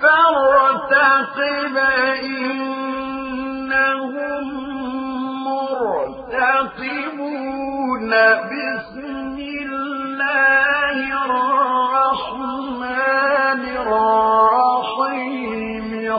فارتقب إنهم مرتقبون. بسم الله الرحمن الرحيم. حميم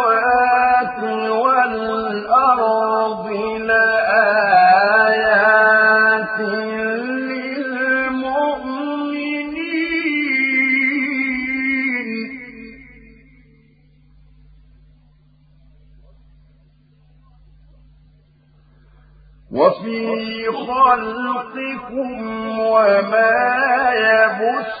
خلقكم وما يبث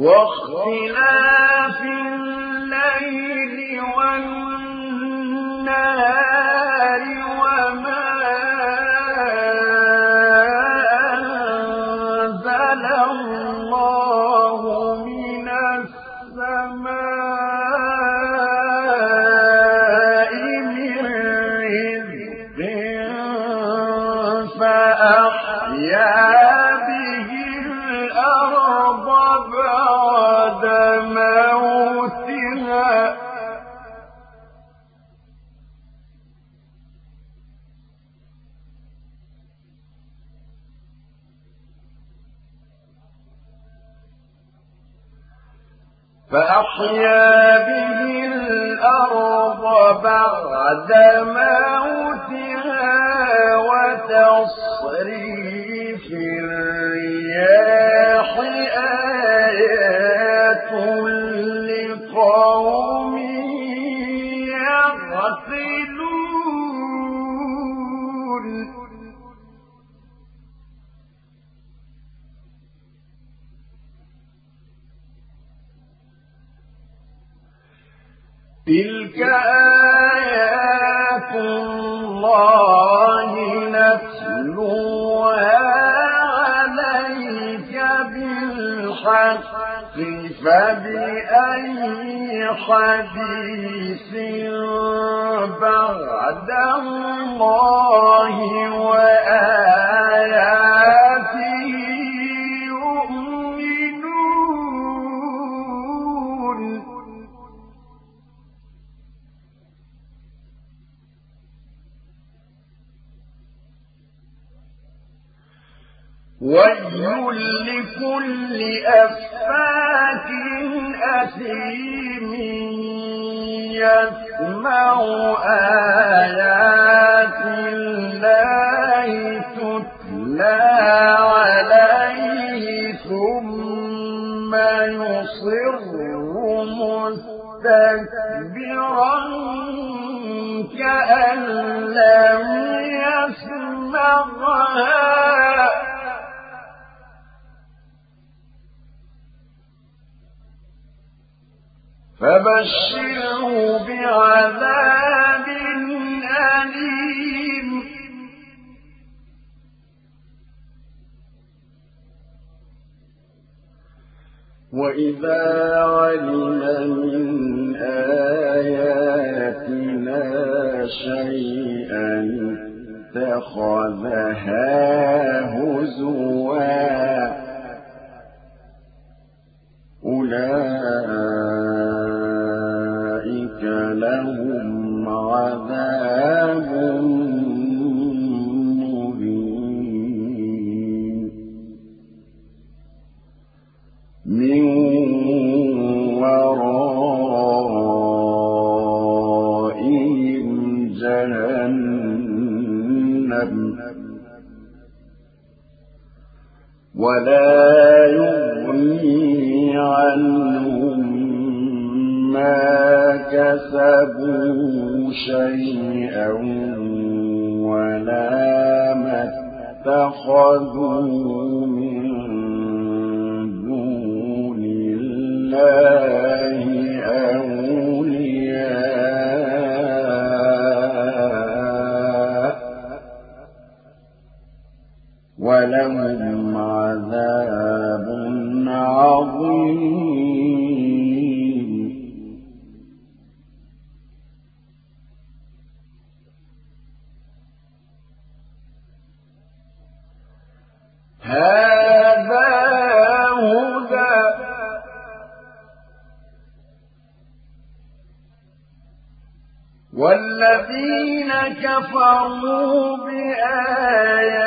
واختلاف الليل والنهار فأحيا به الأرض بعد موتها وتصريف الرياح آيات تلك آيات الله نتلوها عليك بالحق فبأي حديث بعد الله وآياته ويل لكل أفاك أثيم يسمع آيات الله تتلى عليه ثم يصر مستكبرا كأن لم يسمعها فبشره بعذاب أليم. وإذا علم من آياتنا شيئا اتخذها هزوا أولئك لهم عذاب مهين. من ورائهم جهنم. ولا يغني عنهم ما كسبوا شيئا ولا ما اتخذوا من دون الله أولياء ولهم عذاب عظيم. والذين كفروا بآيات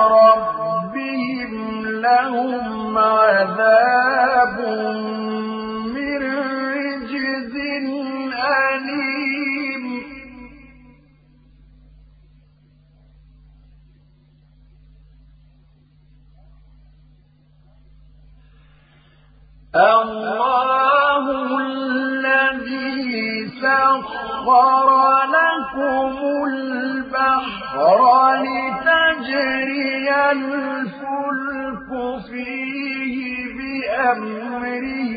ربهم لهم عذاب من رجز أليم. الله سخر لكم البحر لتجري الفلك فيه بأمره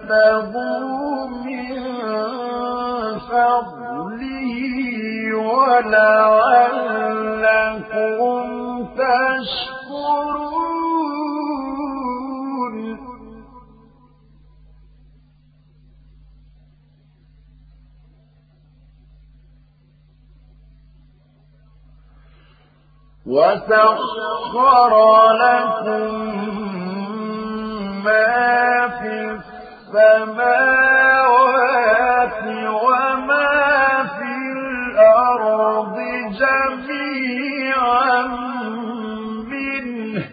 ولتبتغوا من فضله ولعلكم وسخر لكم ما في السماوات وما في الأرض جميعا منه.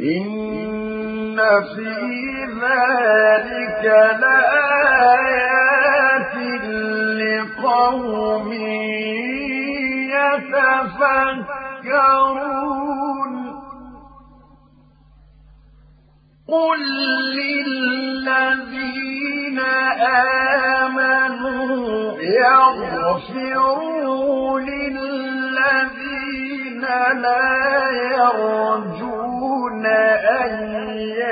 إن في ذلك لآيات لقوم يتفكرون. قل للذين آمنوا يغفروا للذين لا يرجون أيام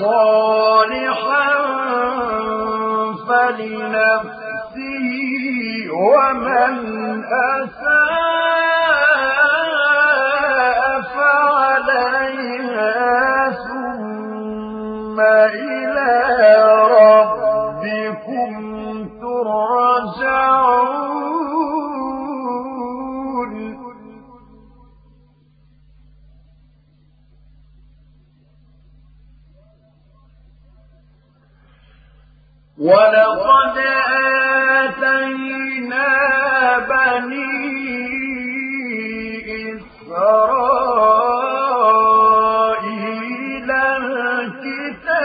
صالحا فلنفسه ومن ولقد آتينا بني إسرائيل الكتاب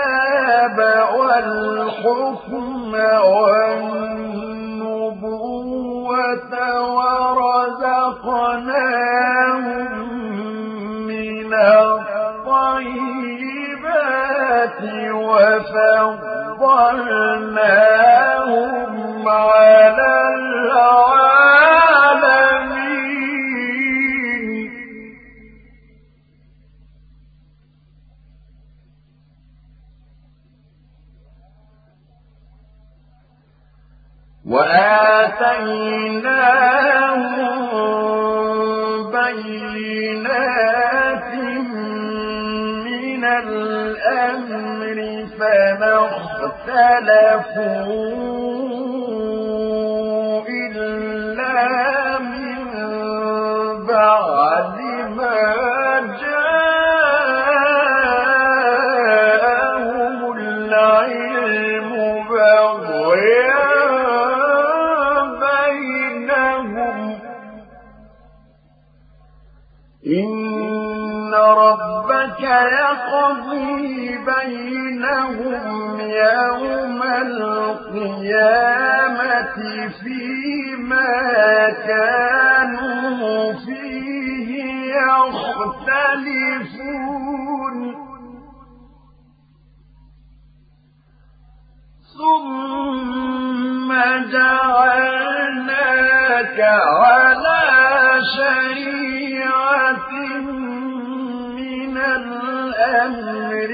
والحكم والنبوة ورزقناهم من الطيبات وفضلناهم على العالمين وآتيناهم اختلفوا إلا من بعد ما جاءهم العلم بغيا بينهم إن ربك يقضي بينهم يوم القيامة فيما كانوا فيه يختلفون. ثم جعلناك على شريعة من الأمر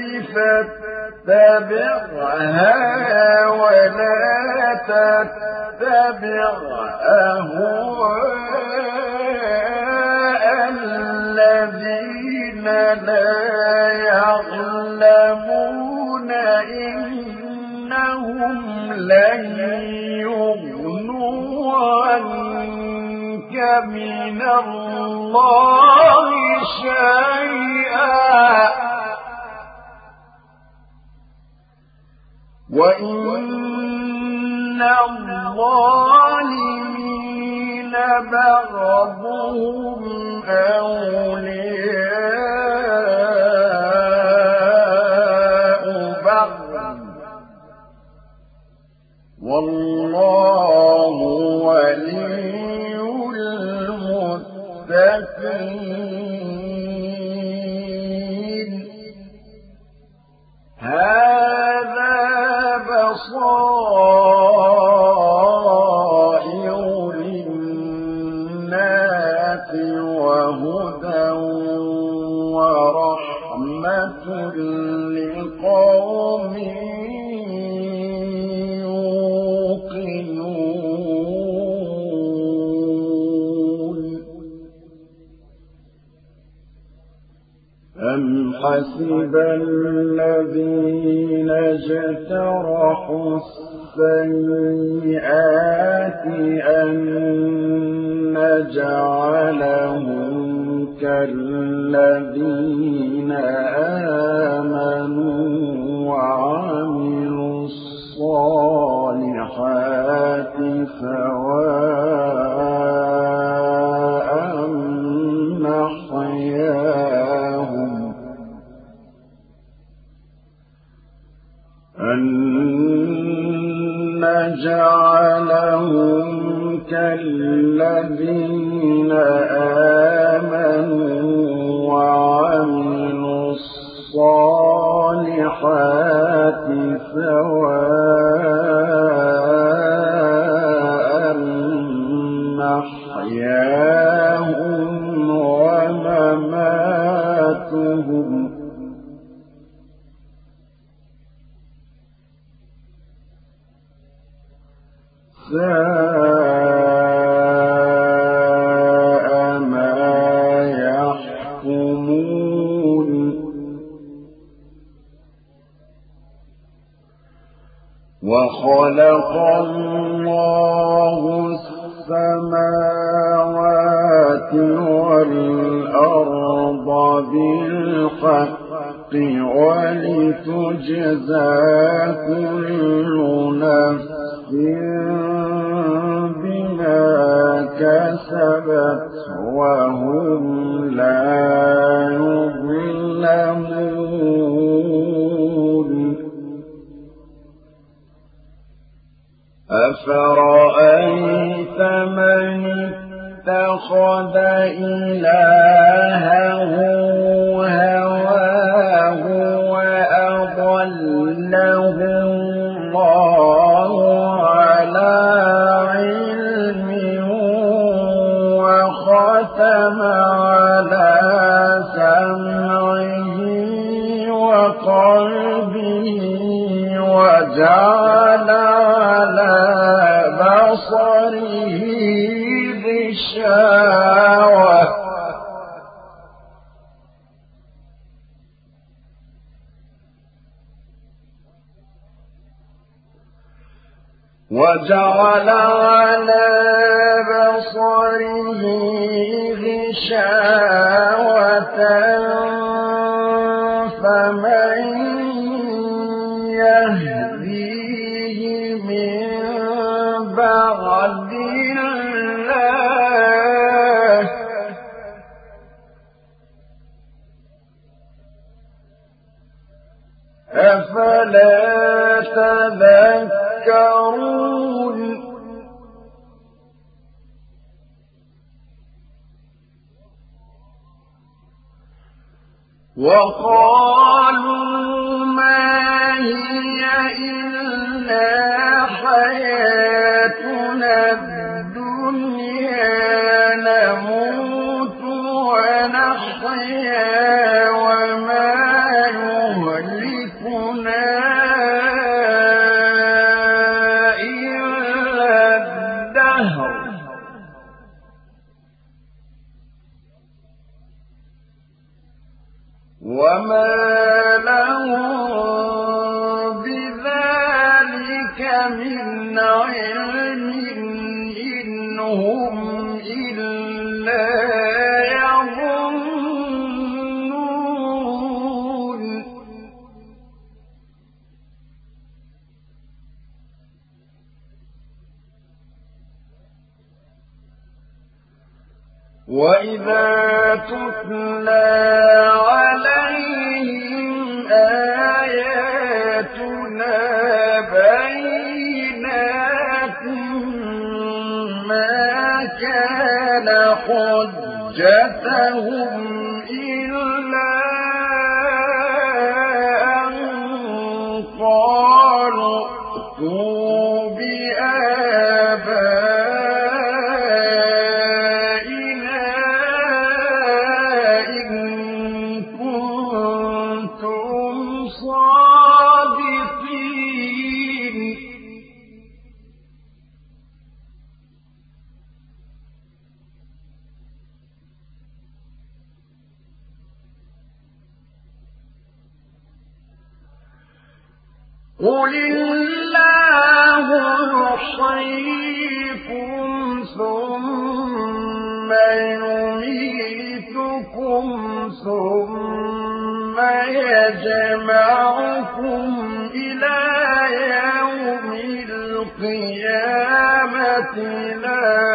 فاتبعها ولا تتبع أهواء الذين لا يعلمون إنهم لن يغنوا عنك من الله شيئا. وإن الظالمين بعضهم أولياء بعض والله ولي المتقين وهدى ورحمة لقوم يوقنون. أم حسب الذين اجترحوا السيئات أن نجعلهم كالذين آمنوا وعملوا الصالحات سواء الصالحات سواء. وخلق الله السماوات والأرض بالحق ولتجزى كل نفس بما كسبت وهم لا يظلمون أفرأيت من اتخذ إلهه هواه وأضله جعل وقال وما لهم بذلك من علم إنهم إلا يظنون وإذا تتلى حجتهم إلا أن قالوا القيامة لا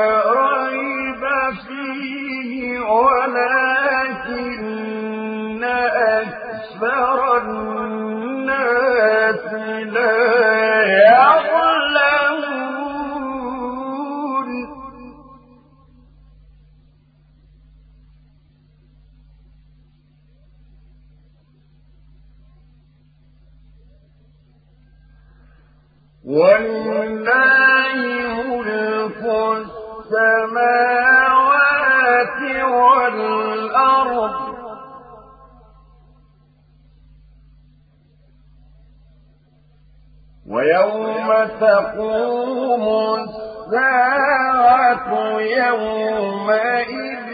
يومئذ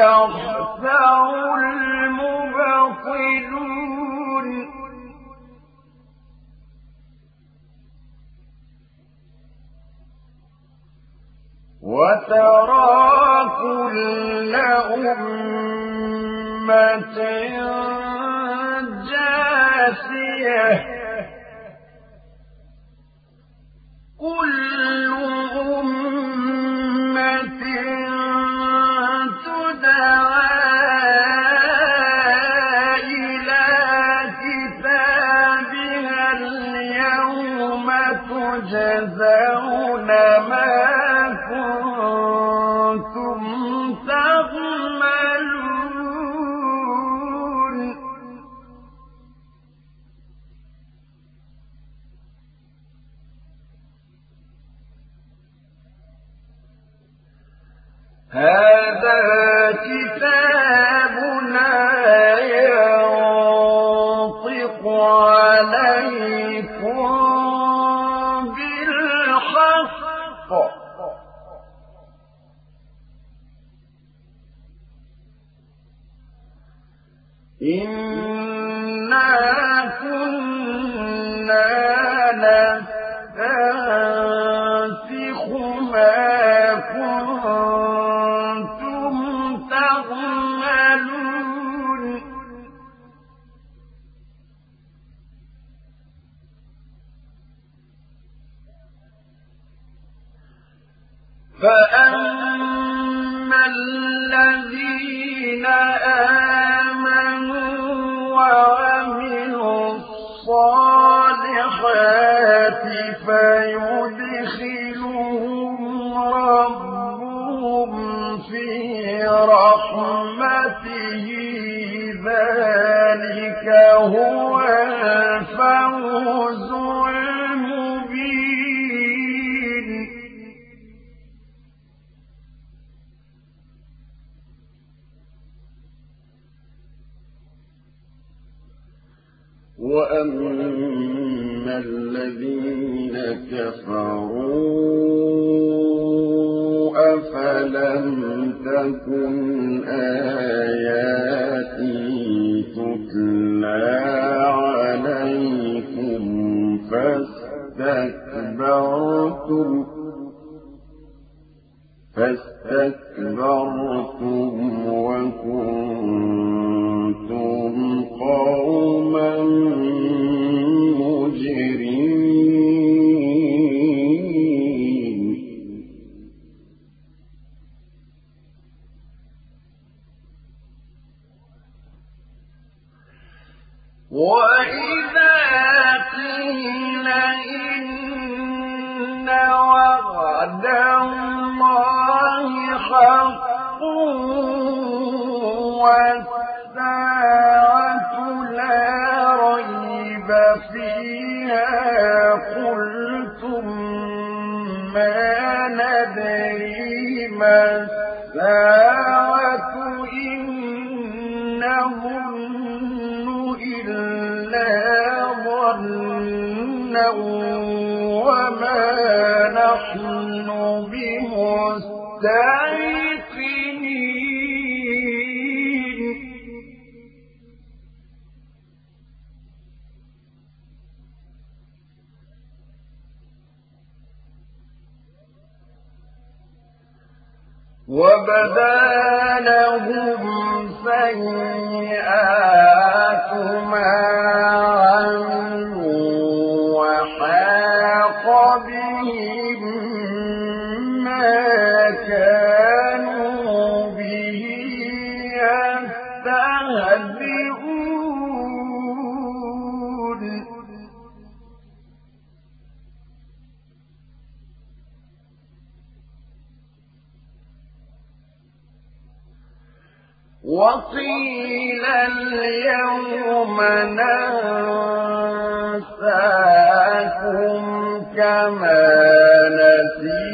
يخسر المبطلون. وترى كل أمة جاسية. كل فأما الذين آمنوا الذين كفروا أفلم تكن آياتي وعد الله حق والساعة لا ريب فيها وبدا لهم سيئات ما اليوم ننساكم كما نسيتم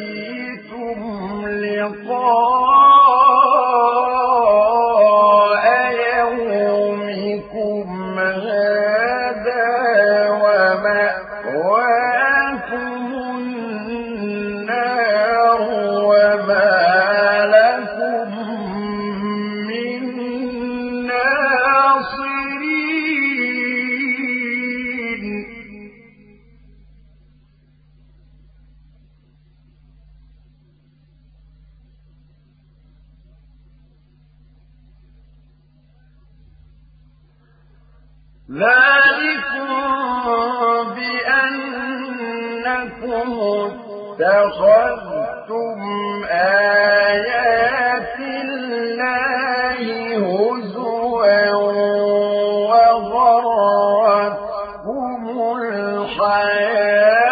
وغرتكم الحياة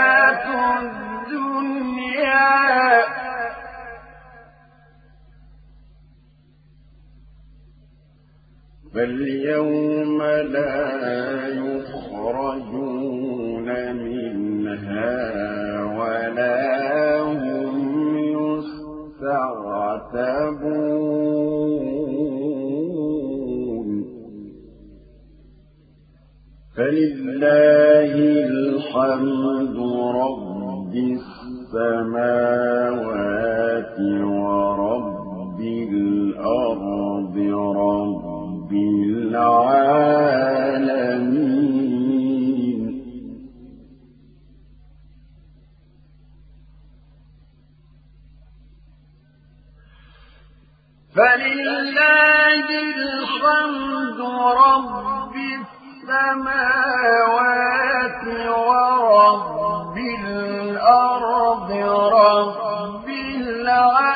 الدنيا. فاليوم لا يخرجون منها ولا هم يستعتبون فلله الحمد رب السماوات ورب الأرض رب العالمين فلله الحمد رب السماوات ورب الأرض رب العالمين